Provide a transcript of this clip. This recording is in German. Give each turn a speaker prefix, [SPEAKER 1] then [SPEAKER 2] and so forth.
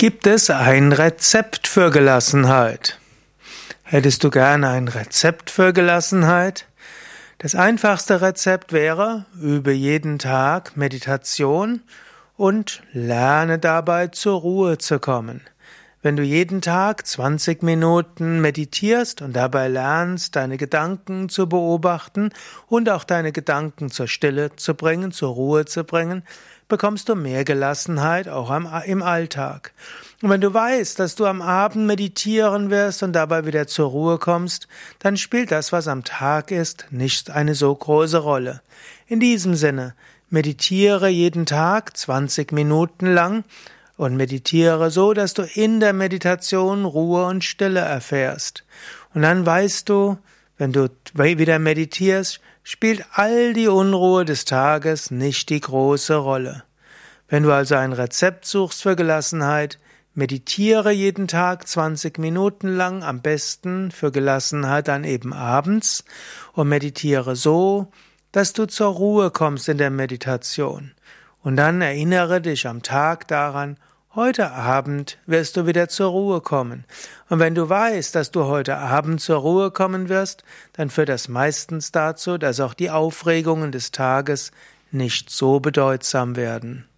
[SPEAKER 1] Gibt es ein Rezept für Gelassenheit? Hättest du gerne ein Rezept für Gelassenheit? Das einfachste Rezept wäre, übe jeden Tag Meditation und lerne dabei zur Ruhe zu kommen. Wenn du jeden Tag 20 Minuten meditierst und dabei lernst, deine Gedanken zu beobachten und auch deine Gedanken zur Stille zu bringen, zur Ruhe zu bringen, bekommst du mehr Gelassenheit auch im Alltag. Und wenn du weißt, dass du am Abend meditieren wirst und dabei wieder zur Ruhe kommst, dann spielt das, was am Tag ist, nicht eine so große Rolle. In diesem Sinne, meditiere jeden Tag 20 Minuten lang und meditiere so, dass du in der Meditation Ruhe und Stille erfährst. Und dann weißt du, wenn du wieder meditierst, spielt all die Unruhe des Tages nicht die große Rolle. Wenn du also ein Rezept suchst für Gelassenheit, meditiere jeden Tag 20 Minuten lang, am besten für Gelassenheit dann eben abends und meditiere so, dass du zur Ruhe kommst in der Meditation. Und dann erinnere dich am Tag daran, Heute Abend wirst du wieder zur Ruhe kommen. Und wenn du weißt, dass du heute Abend zur Ruhe kommen wirst, dann führt das meistens dazu, dass auch die Aufregungen des Tages nicht so bedeutsam werden.